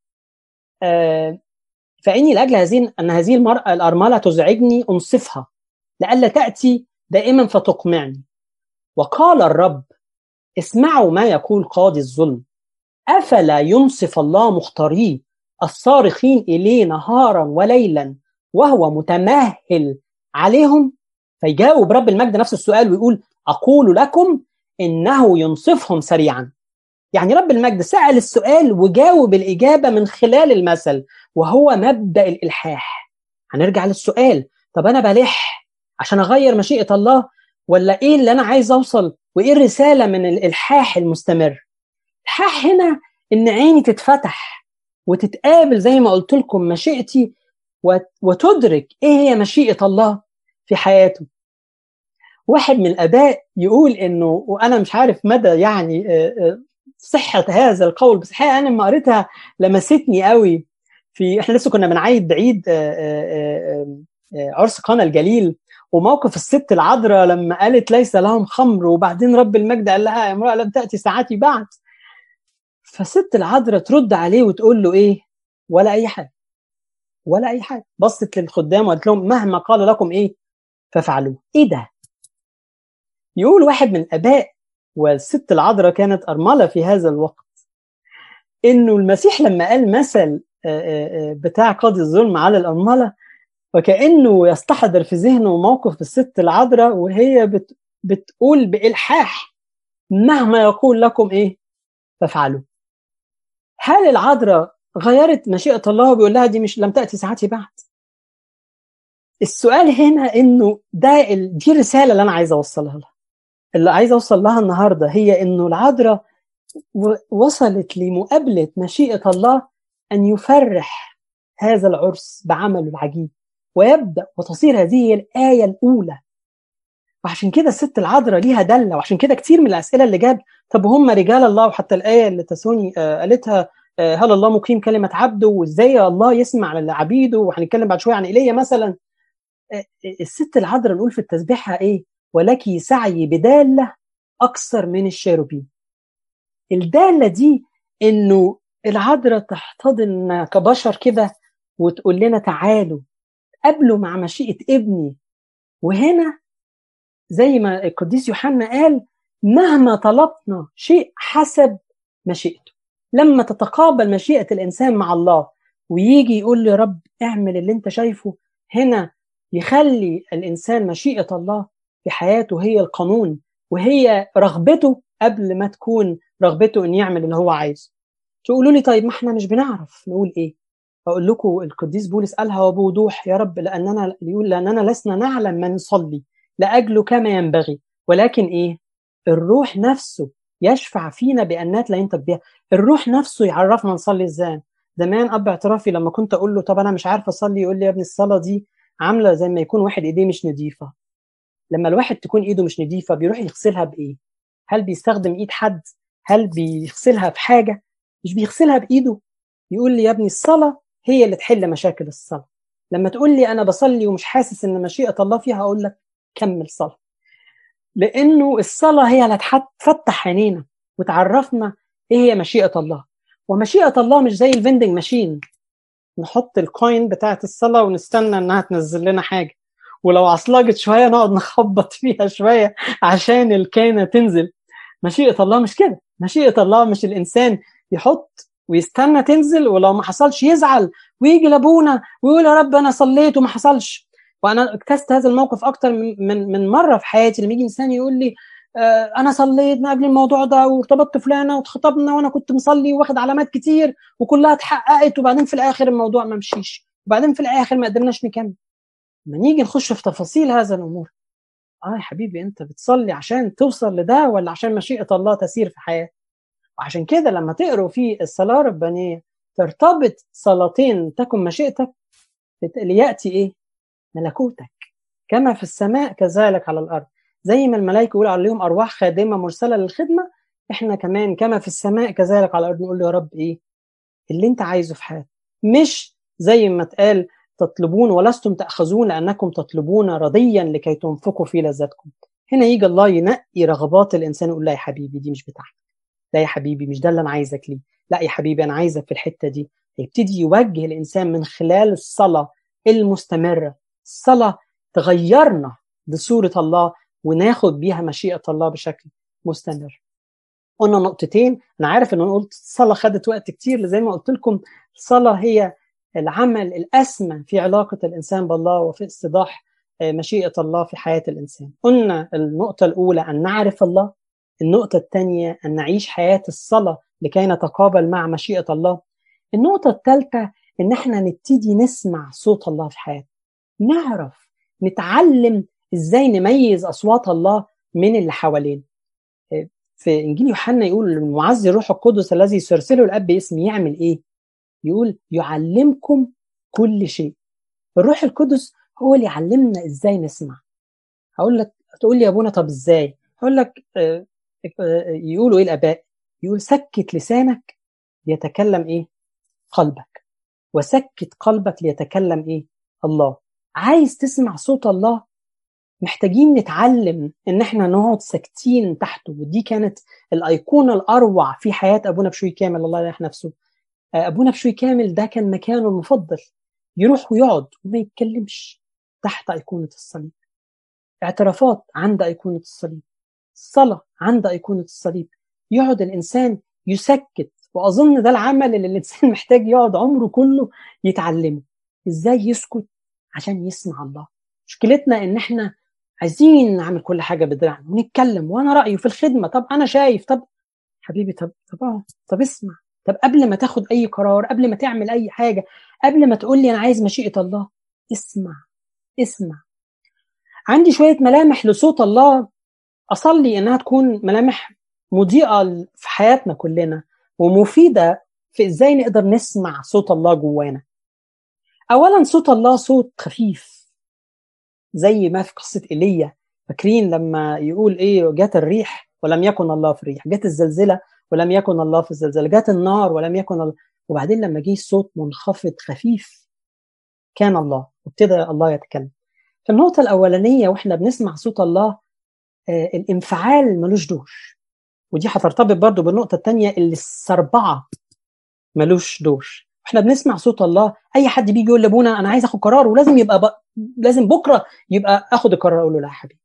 آه فإني لأجل هذه أن هذه المراه الأرملة تزعجني أنصفها لئلا تأتي دائما فتقمعني. وقال الرب اسمعوا ما يقول قاضي الظلم. أفلا ينصف الله مختاريه الصارخين إليه نهارا وليلا وهو متمهل عليهم؟ فيجاوب رب المجد نفس السؤال ويقول أقول لكم إنه ينصفهم سريعا. يعني رب المجد سأل السؤال وجاوب الإجابة من خلال المثل وهو مبدأ الإلحاح. هنرجع للسؤال طب أنا بلح عشان أغير مشيئة الله ولا إيه اللي أنا عايز أوصل؟ وإيه الرسالة من الإلحاح المستمر؟ الحاح هنا إن عيني تتفتح وتتقابل زي ما قلت لكم مشيئتي وتدرك إيه هي مشيئة الله في حياته. واحد من الأباء يقول إنه وأنا مش عارف مدى يعني صحة هذا القول. بس الحقيقة أنا لما قريتها لمستني قوي. في إحنا لسه كنا بنعيد عيد عرس قنا الجليل. وموقف الست العذراء لما قالت ليس لهم خمر وبعدين رب المجد قال لها امرأة لم تأتي ساعتي بعد. فالست العذراء ترد عليه وتقول له إيه؟ ولا أي حاجة. ولا أي حاجة. بصت للخدام وقالت لهم مهما قال لكم إيه؟ ففعلوه إيه ده؟ يقول واحد من الآباء والست العذراء كانت أرملة في هذا الوقت. إنه المسيح لما قال مثل بتاع قاضي الظلم على الأرملة وكأنه يستحضر في ذهنه موقف الست العذراء وهي بت بتقول بإلحاح مهما يقول لكم إيه؟ فافعلوا. هل العذراء غيرت مشيئة الله وبيقول لها دي مش لم تأتي ساعتي بعد؟ السؤال هنا إنه ده دي الرسالة اللي أنا عايز أوصلها لها. اللي عايز أوصل لها النهارده هي إنه العذراء وصلت لمقابلة مشيئة الله أن يفرح هذا العرس بعمله العجيب ويبدأ وتصير هذه الآية الأولى. وعشان كده الست العذراء ليها دلة وعشان كده كتير من الأسئلة اللي جاب طب هم رجال الله؟ وحتى الآية اللي تسوني قالتها هل الله مقيم كلمة عبده؟ وإزاي الله يسمع لعبيده؟ وهنتكلم بعد شوية عن إيليا مثلا. الست العذراء نقول في التسبيحة إيه؟ ولك سعي بدالة أكثر من الشيروبين الدالة دي إنه العذراء تحتضن كبشر كده وتقول لنا تعالوا قابلوا مع مشيئة ابني. وهنا زي ما القديس يوحنا قال مهما طلبنا شيء حسب مشيئته. لما تتقابل مشيئة الإنسان مع الله ويجي يقول لي رب اعمل اللي انت شايفه هنا يخلي الإنسان مشيئة الله في حياته هي القانون وهي رغبته قبل ما تكون رغبته إن يعمل اللي هو عايزه. تقولوا لي طيب ما إحنا مش بنعرف نقول إيه؟ أقول لكم القديس بولس قالها بوضوح يا رب لأننا يقول لأننا لسنا نعلم ما نصلي لأجله كما ينبغي. ولكن إيه؟ الروح نفسه يشفع فينا بانات لا ينطق بها الروح نفسه يعرفنا نصلي إزاي؟ زمان أب اعترافي لما كنت أقول له طب أنا مش عارف أصلي يقول لي يا ابني الصلاة دي عاملة زي ما يكون واحد إيديه مش نظيفة. لما الواحد تكون إيده مش نظيفه بيروح يغسلها بإيه؟ هل بيستخدم إيد حد؟ هل بيغسلها بحاجة؟ مش بيغسلها بإيده. يقول لي يا ابني الصلاة هي اللي تحل مشاكل الصلاة. لما تقول لي أنا بصلي ومش حاسس إن مشيئة الله فيها أقول لك كمل صلاة. لأنه الصلاة هي اللي تفتح عينينا وتعرفنا إيه هي مشيئة الله. ومشيئة الله مش زي ال vending machine. نحط ال coin بتاعت الصلاة ونستنى إنها تنزل لنا حاجة. ولو عصلجت شوية نقعد نخبط فيها شوية عشان الكانه تنزل. مشيئة الله مش كده. مشيئة الله مش الإنسان يحط ويستنى تنزل ولو ما حصلش يزعل ويجي لأبونا ويقول يا رب أنا صليت وما حصلش. وأنا اكتست هذا الموقف أكتر من من مرة في حياتي. لما يجي إنسان يقول لي آه أنا صليت من قبل الموضوع ده وارتبطت فلانة واتخطبنا وأنا كنت مصلي واخد علامات كتير وكلها اتحققت وبعدين في الآخر الموضوع ما مشيش. وبعدين في الآخر ما قدرناش نكمل. لما نيجي نخش في تفاصيل هذا الأمور آه يا حبيبي أنت بتصلي عشان توصل لده ولا عشان مشيئة الله تسير في حياتك وعشان كده لما تقروا في الصلاة الربانية ترتبط صلاتين تكن مشيئتك ليأتي إيه؟ ملكوتك. كما في السماء كذلك على الأرض. زي ما الملائكة يقول عليهم أرواح خادمة مرسلة للخدمة إحنا كمان كما في السماء كذلك على الأرض نقول له يا رب إيه؟ اللي أنت عايزه في حياتك. مش زي ما اتقال تطلبون ولستم تأخذون لانكم تطلبون رضيا لكي تنفقوا في لذتكم هنا يجي الله ينقي رغبات الإنسان يقول لا يا حبيبي دي مش بتاعتك لا يا حبيبي مش ده اللي أنا عايزك ليه. لا يا حبيبي أنا عايزك في الحتة دي. يبتدي يوجه الإنسان من خلال الصلاة المستمرة. الصلاة تغيرنا بصورة الله وناخد بيها مشيئة الله بشكل مستمر. قلنا نقطتين. أنا عارف إن أنا قلت الصلاه خدت وقت كتير زي ما قلت لكم الصلاه هي العمل الأسمى في علاقة الإنسان بالله وفي استيضاح مشيئة الله في حياة الإنسان. قلنا النقطة الأولى أن نعرف الله النقطة الثانية أن نعيش حياة الصلاة لكي نتقابل مع مشيئة الله. النقطة الثالثة إن إحنا نبتدي نسمع صوت الله في حياتنا. نعرف نتعلم إزاي نميز أصوات الله من اللي حوالينا. في إنجيل يوحنا يقول المعزي الروح القدس الذي يرسله الأب باسم يعمل إيه؟ يقول يعلمكم كل شيء. الروح القدس هو اللي يعلمنا إزاي نسمع. هقول لك تقول لي يا أبونا طب إزاي؟ هقول لك يقولوا إيه الآباء؟ يقول سكت لسانك ليتكلم إيه؟ قلبك. وسكت قلبك ليتكلم إيه؟ الله. عايز تسمع صوت الله؟ محتاجين نتعلم إن إحنا نقعد ساكتين تحته ودي كانت الأيقونة الأروع في حياة أبونا بشوي كامل الله يريح نفسه. ابونا بشوي كامل ده كان مكانه المفضل. يروح ويقعد وما يتكلمش. تحت أيقونة الصليب. اعترافات عند أيقونة الصليب. الصلاه عند أيقونة الصليب. يقعد الإنسان يسكت وأظن ده العمل اللي الإنسان محتاج يقعد عمره كله يتعلمه. إزاي يسكت عشان يسمع الله. مشكلتنا إن إحنا عايزين نعمل كل حاجة بدراعنا ونتكلم وأنا رأيي في الخدمة. طب أنا شايف. طب حبيبي طب طب طب اسمع. طب قبل ما تاخد أي قرار قبل ما تعمل أي حاجة قبل ما تقول لي أنا عايز مشيئة الله اسمع اسمع. عندي شوية ملامح لصوت الله أصلي إنها تكون ملامح مضيئة في حياتنا كلنا ومفيدة في إزاي نقدر نسمع صوت الله جوانا. اولا صوت الله صوت خفيف زي ما في قصة إيليا. فاكرين لما يقول إيه جت الريح ولم يكن الله في الريح. جت الزلزلة ولم يكن الله في الزلزال. جت النار ولم يكن الله. وبعدين لما جه الصوت منخفض خفيف كان الله وابتدى الله يتكلم. فالنقطة الأولانية وإحنا بنسمع صوت الله آه الانفعال ملوش دور. ودي هترتبط برضو بالنقطة الثانية اللي السربعة ملوش دور. إحنا بنسمع صوت الله أي حد بيجي يقول لأبونا أنا عايز آخد قرار ولازم يبقى ب... لازم بكرة يبقى آخد القرار أقول له لا يا حبيبي.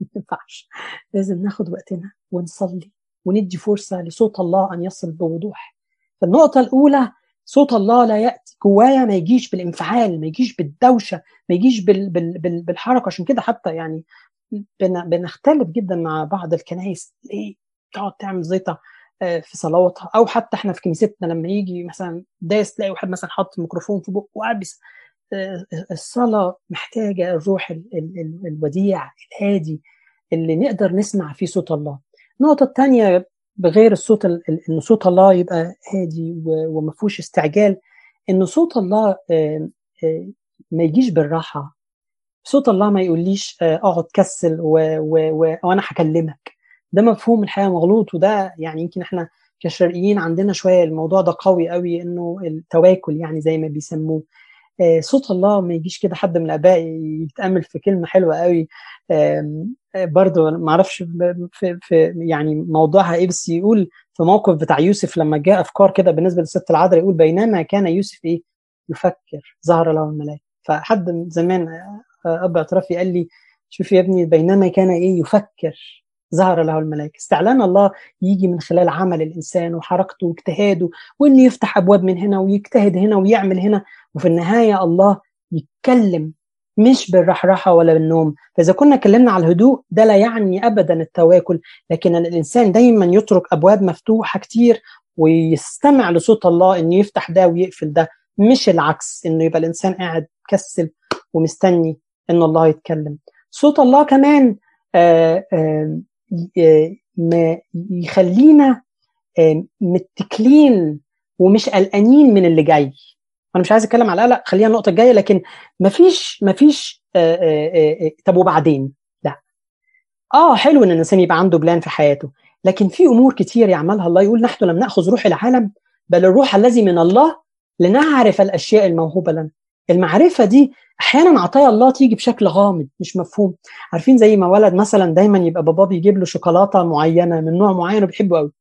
ما ينفعش. لازم ناخد وقتنا ونصلي. وندي فرصة لصوت الله أن يصل بوضوح. فالنقطة الأولى صوت الله لا يأتي جوايا ما يجيش بالانفعال ما يجيش بالدوشة ما يجيش بال... بال... بال... بالحركة. عشان كده حتى يعني بن... بنختلف جدا مع بعض الكنائس. ليه تقعد تعمل زيطة في صلواتها؟ أو حتى إحنا في كنيستنا لما يجي مثلا دايس تلاقي واحد مثلا حاطط ميكروفون في بقه وقاعد الصلاة محتاجة الروح ال ال ال الوديع الهادي اللي نقدر نسمع فيه صوت الله. النقطه الثانية بغير الصوت إن صوت الله يبقى هادي وما فيهوش استعجال إن صوت الله ما يجيش بالراحة. صوت الله ما يقوليش أقعد كسل وأنا هكلمك. ده مفهوم الحقيقة مغلوط وده يعني يمكن إحنا كشرقيين عندنا شوية الموضوع ده قوي قوي إنه التواكل يعني زي ما بيسموه. آه صوت الله ما يجيش كده حد من الاباء يتأمل في كلمة حلوة قوي. آه برضو ما أعرفش في, في يعني موضوعها إيه بس يقول في موقف بتاع يوسف لما جاء أفكار كده بالنسبة للست العذراء يقول بينما كان يوسف إيه يفكر ظهر له الملاك فحد زمان أب اعترافي قال لي شوف يا ابني بينما كان إيه يفكر. ظهر له الملائكة. استعلان الله يجي من خلال عمل الإنسان وحركته واجتهاده وإنه يفتح أبواب من هنا ويجتهد هنا ويعمل هنا. وفي النهاية الله يتكلم مش بالرحرحة ولا بالنوم. فإذا كنا اتكلمنا على الهدوء ده لا يعني أبدا التواكل. لكن الإنسان دايما يترك أبواب مفتوحة كتير ويستمع لصوت الله إنه يفتح ده ويقفل ده. مش العكس إنه يبقى الإنسان قاعد كسل ومستني إن الله يتكلم. صوت الله كمان آآ آآ ما يخلينا متكلين ومش قلقانين من اللي جاي. أنا مش عايز أتكلم على القلق خلينا النقطة الجاية لكن مفيش مفيش طب وبعدين؟ لا. آه حلو إن الإنسان يبقى عنده بلان في حياته لكن في أمور كتير يعملها الله يقول نحن لم نأخذ روح العالم بل الروح الذي من الله لنعرف الأشياء الموهوبة لنا. المعرفة دي أحيانا عطايا الله تيجي بشكل غامض مش مفهوم. عارفين زي ما ولد مثلا دايما يبقى باباه بيجيب له شوكولاتة معينة من نوع معين وبيحبه قوي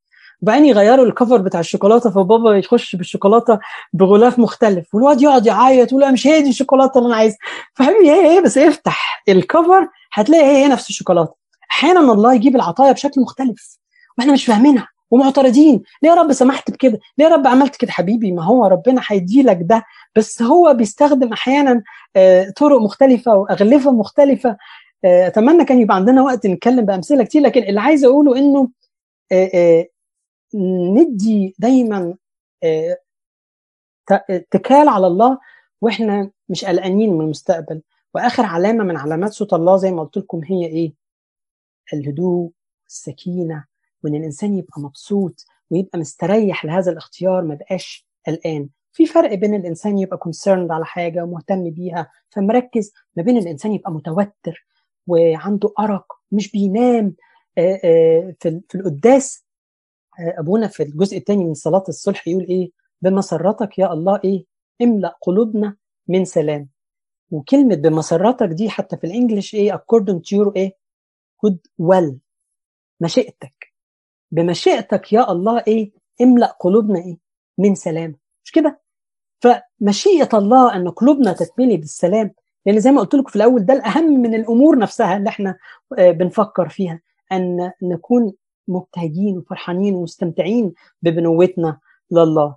وبعدين يغيروا الكفر بتاع الشوكولاتة فبابا يخش بالشوكولاتة بغلاف مختلف والواد يقعد يعيط يقول لا مش هي دي الشوكولاتة اللي أنا عايزها فحبيبي هي هي بس افتح الكفر هتلاقي هي هي نفس الشوكولاتة. أحيانا الله يجيب العطايا بشكل مختلف وإحنا مش فاهمينها. ومعترضين. ليه يا رب سمحت بكده؟ ليه يا رب عملت كده حبيبي؟ ما هو ربنا هيدي لك ده. بس هو بيستخدم أحيانا طرق مختلفة وأغلفة مختلفة. أتمنى كان يبقى عندنا وقت نتكلم بأمثلة كتير لكن اللي عايز أقوله إنه ندي دايما اتكال على الله وإحنا مش قلقانين من المستقبل. وآخر علامة من علامات صوت الله زي ما قلت لكم هي إيه؟ الهدوء السكينة وإن الإنسان يبقى مبسوط ويبقى مستريح لهذا الاختيار ما بقاش قلقان. في فرق بين الإنسان يبقى كونسيرند على حاجة ومهتم بيها فمركز ما بين الإنسان يبقى متوتر وعنده أرق مش بينام في القداس. أبونا في الجزء الثاني من صلاة الصلح يقول إيه؟ بمسرتك يا الله إيه؟ املأ قلوبنا من سلام. وكلمة بمسرتك دي حتى في الإنجليش إيه؟ according to your إيه؟ Good well مشيئتك. بمشيئتك يا الله إيه؟ املأ قلوبنا إيه؟ من سلام. مش كده؟ فمشيئة الله أن قلوبنا تتملي بالسلام لأن زي ما قلت لكم في الأول ده الأهم من الأمور نفسها اللي إحنا بنفكر فيها. أن نكون مبتهجين وفرحانين ومستمتعين ببنوتنا لله.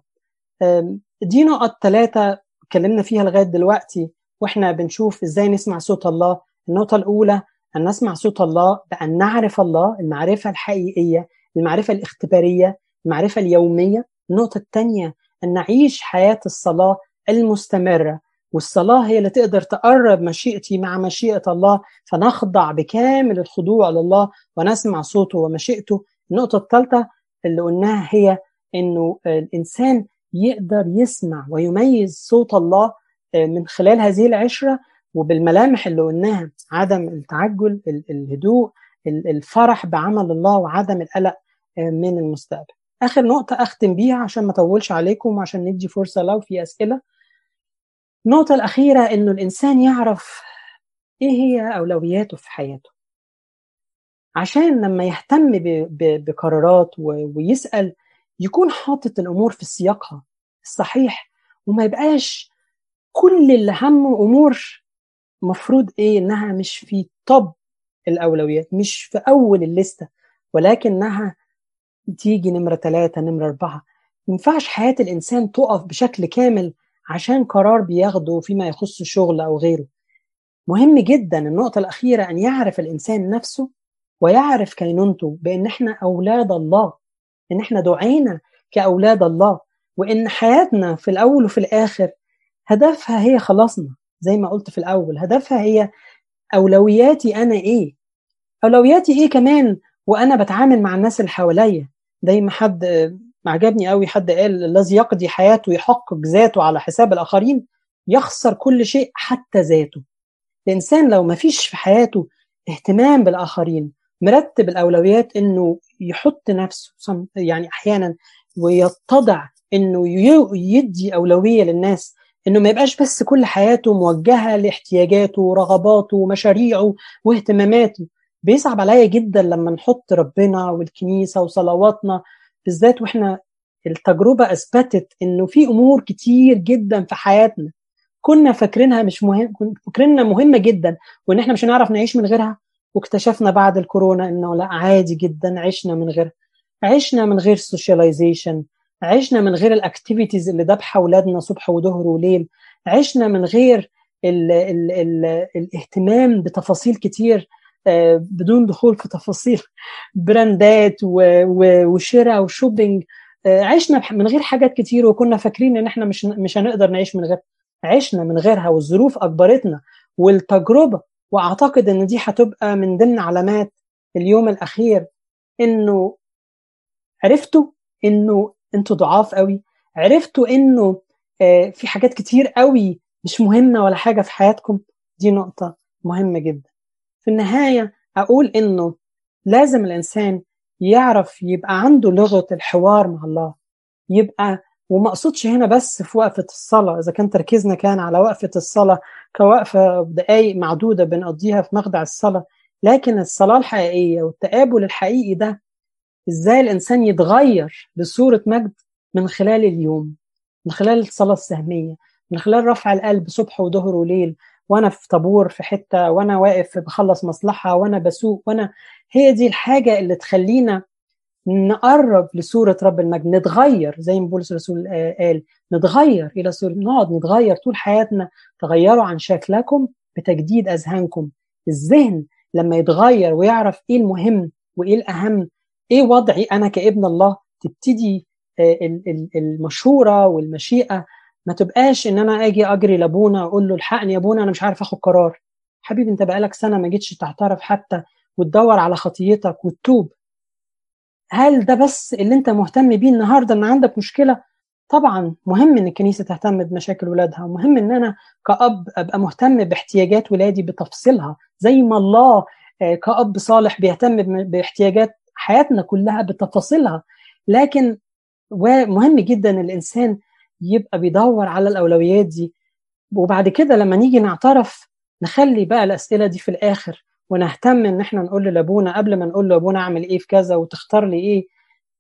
دي نقط ثلاثة اتكلمنا فيها لغاية دلوقتي وإحنا بنشوف إزاي نسمع صوت الله. النقطة الأولى أن نسمع صوت الله بأن نعرف الله المعرفة الحقيقية المعرفة الاختبارية المعرفة اليومية. النقطة الثانية أن نعيش حياة الصلاة المستمرة. والصلاة هي اللي تقدر تقرب مشيئتي مع مشيئة الله فنخضع بكامل الخضوع لله ونسمع صوته ومشيئته. النقطة الثالثه اللي قلناها هي إنه الإنسان يقدر يسمع ويميز صوت الله من خلال هذه العشرة. وبالملامح اللي قلناها عدم التعجل الهدوء الفرح بعمل الله وعدم القلق. من المستقبل. آخر نقطة أختم بيها عشان ما أطولش عليكم وعشان ندي فرصة لو في أسئلة. النقطة الأخيرة إنه الإنسان يعرف إيه هي أولوياته في حياته. عشان لما يهتم بقرارات ويسأل يكون حاطط الأمور في سياقها الصحيح وما يبقاش كل اللي همه أمور مفروض إيه إنها مش في طب الأولويات مش في أول الليستة ولكنها تيجي نمرة ثلاثة نمرة أربعة. ما ينفعش حياة الإنسان تقف بشكل كامل عشان قرار بياخده فيما يخص شغل أو غيره. مهم جدا النقطة الأخيرة أن يعرف الإنسان نفسه ويعرف كينونته بأن إحنا أولاد الله إن إحنا دعينا كأولاد الله وإن حياتنا في الأول وفي الآخر هدفها هي خلاصنا زي ما قلت في الأول. هدفها هي أولوياتي أنا إيه؟ أولوياتي إيه كمان؟ وأنا بتعامل مع الناس اللي حواليا. زي ما حد عجبني قوي حد قال الذي يقضي حياته يحقق ذاته على حساب الآخرين يخسر كل شيء حتى ذاته. الإنسان لو ما فيش في حياته اهتمام بالآخرين مرتب الأولويات إنه يحط نفسه يعني أحيانا ويتضع إنه يدي أولوية للناس إنه ما يبقاش بس كل حياته موجهة لاحتياجاته ورغباته ومشاريعه واهتماماته. بيصعب عليا جدا لما نحط ربنا والكنيسة وصلواتنا بالذات وإحنا التجربة أثبتت إنه في أمور كتير جدا في حياتنا كنا فاكرينها مش مهم فاكرينها مهمة جدا وإن إحنا مش هنعرف نعيش من غيرها واكتشفنا بعد الكورونا إنه لا عادي جدا عشنا من غيرها عشنا من غير socialization عشنا من غير ال activities اللي دابحه أولادنا صبح وظهر وليل عشنا من غير ال ال ال الاهتمام بتفاصيل كتير. بدون دخول في تفاصيل براندات وشراء و shopping. عشنا من غير حاجات كتير وكنا فاكرين إن إحنا مش مش هنقدر نعيش من غيرها عشنا من غيرها والظروف أجبرتنا والتجربة وأعتقد إن دي هتبقى من ضمن علامات اليوم الأخير إنه عرفتوا إنه أنتوا ضعاف قوي عرفتوا إنه في حاجات كتير قوي مش مهمة ولا حاجة في حياتكم. دي نقطة مهمة جدا. في النهاية أقول إنه لازم الإنسان يعرف يبقى عنده لغة الحوار مع الله. يبقى وما أقصدش هنا بس في وقفة الصلاة إذا كان تركيزنا كان على وقفة الصلاة كوقفة دقائق معدودة بنقضيها في مخدع الصلاة لكن الصلاة الحقيقية والتقابل الحقيقي ده إزاي الإنسان يتغير بصورة مجد من خلال اليوم من خلال الصلاة السهمية من خلال رفع القلب صبح وظهر وليل وأنا في طابور في حتة وأنا واقف بخلص مصلحة وأنا بسوق وأنا هي دي الحاجة اللي تخلينا نقرب لصورة رب المجد نتغير زي ما بولس الرسول قال نتغير إلى صورة نقعد نتغير طول حياتنا تغيروا عن شكلكم بتجديد أذهانكم. الذهن لما يتغير ويعرف إيه المهم وإيه الأهم إيه وضعي أنا كابن الله تبتدي المشورة والمشيئة ما تبقاش إن أنا أجي أجري لأبونا أقول له الحقني يا أبونا أنا مش عارف آخد قرار. حبيبي أنت بقالك سنة ما جيتش تعترف حتى وتدور على خطيتك وتتوب. هل ده بس اللي أنت مهتم بيه النهارده إن عندك مشكلة؟ طبعا مهم إن الكنيسة تهتم بمشاكل ولادها ومهم إن أنا كأب أبقى مهتم باحتياجات ولادي بتفصيلها. زي ما الله كأب صالح بيهتم باحتياجات حياتنا كلها بتفاصيلها. لكن ومهم جدا الإنسان يبقى بيدور على الأولويات دي. وبعد كده لما نيجي نعترف نخلي بقى الأسئلة دي في الآخر ونهتم إن إحنا نقول لأبونا قبل ما نقول لأبونا أعمل إيه في كذا وتختار لي إيه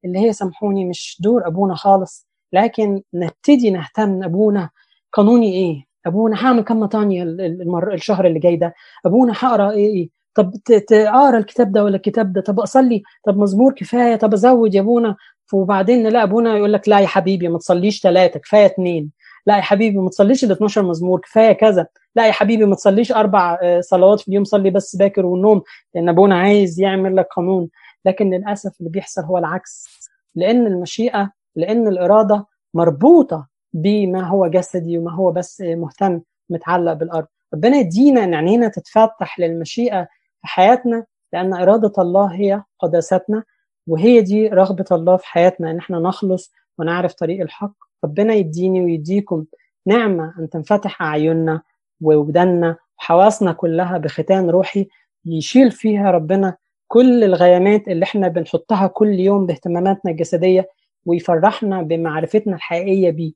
اللي هي سامحوني مش دور أبونا خالص. لكن نبتدي نهتم أبونا قانوني إيه؟ أبونا هعمل كم مطانية المر... الشهر اللي جاي ده؟ أبونا هقرأ إيه, إيه؟ طب تقرا الكتاب ده ولا الكتاب ده؟ طب أصلي؟ طب مزمور كفاية؟ طب أزود يا أبونا؟ وبعدين لا أبونا يقول لك لا يا حبيبي ما تصليش ثلاثة كفاية اثنين لا يا حبيبي ما تصليش ال 12 مزمور كفاية كذا. لا يا حبيبي ما تصليش أربع صلوات في اليوم صلي بس باكر والنوم لأن أبونا عايز يعمل لك قانون. لكن للأسف اللي بيحصل هو العكس. لأن المشيئة لأن الإرادة مربوطة بما هو جسدي وما هو بس مهتم متعلق بالأرض. ربنا يدينا إن عينينا تتفتح للمشيئة في حياتنا لأن إرادة الله هي قداستنا. وهي دي رغبة الله في حياتنا إن إحنا نخلص ونعرف طريق الحق ربنا يديني ويديكم نعمة أن تنفتح أعيننا وودنا وحواسنا كلها بختان روحي يشيل فيها ربنا كل الغيامات اللي إحنا بنحطها كل يوم باهتماماتنا الجسدية ويفرحنا بمعرفتنا الحقيقية بيه.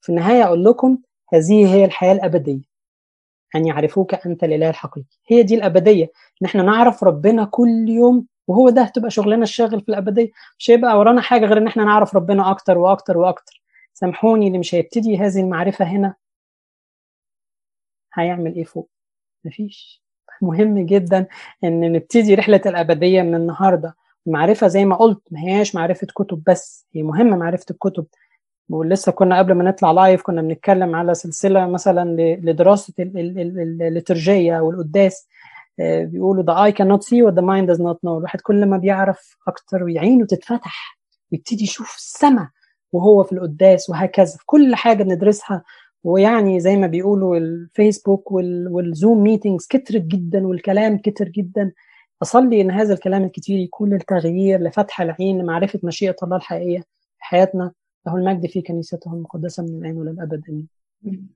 في النهاية أقول لكم هذه هي الحياة الأبدية. أن يعرفوك أنت الإله الحقيقي. هي دي الأبدية إن إحنا نعرف ربنا كل يوم وهو ده هتبقى شغلنا الشاغل في الأبدية. مش هيبقى ورانا حاجة غير إن إحنا نعرف ربنا أكتر وأكتر وأكتر. سامحوني اللي مش هيبتدي هذه المعرفة هنا هيعمل إيه فوق؟ مفيش. مهم جدا إن نبتدي رحلة الأبدية من النهارده. المعرفه زي ما قلت ما هياش معرفة كتب بس هي مهمة معرفة الكتب. ولسه كنا قبل ما نطلع لايف كنا بنتكلم على سلسلة مثلا لدراسة الليترجية والقداس. بيقولوا the eye cannot see what the mind does not know. الواحد كل ما بيعرف أكتر ويعينه تتفتح ويبتدي يشوف السماء وهو في القداس وهكذا. في كل حاجة بندرسها. ويعني زي ما بيقولوا الفيسبوك والزوم ميتينجز كترت جدا والكلام كتر جدا. أصلي إن هذا الكلام الكتير يكون للتغيير لفتح العين لمعرفة مشيئة الله الحقيقية في حياتنا. له المجد في كنيسته المقدسة من الان والى الأبد. آمين.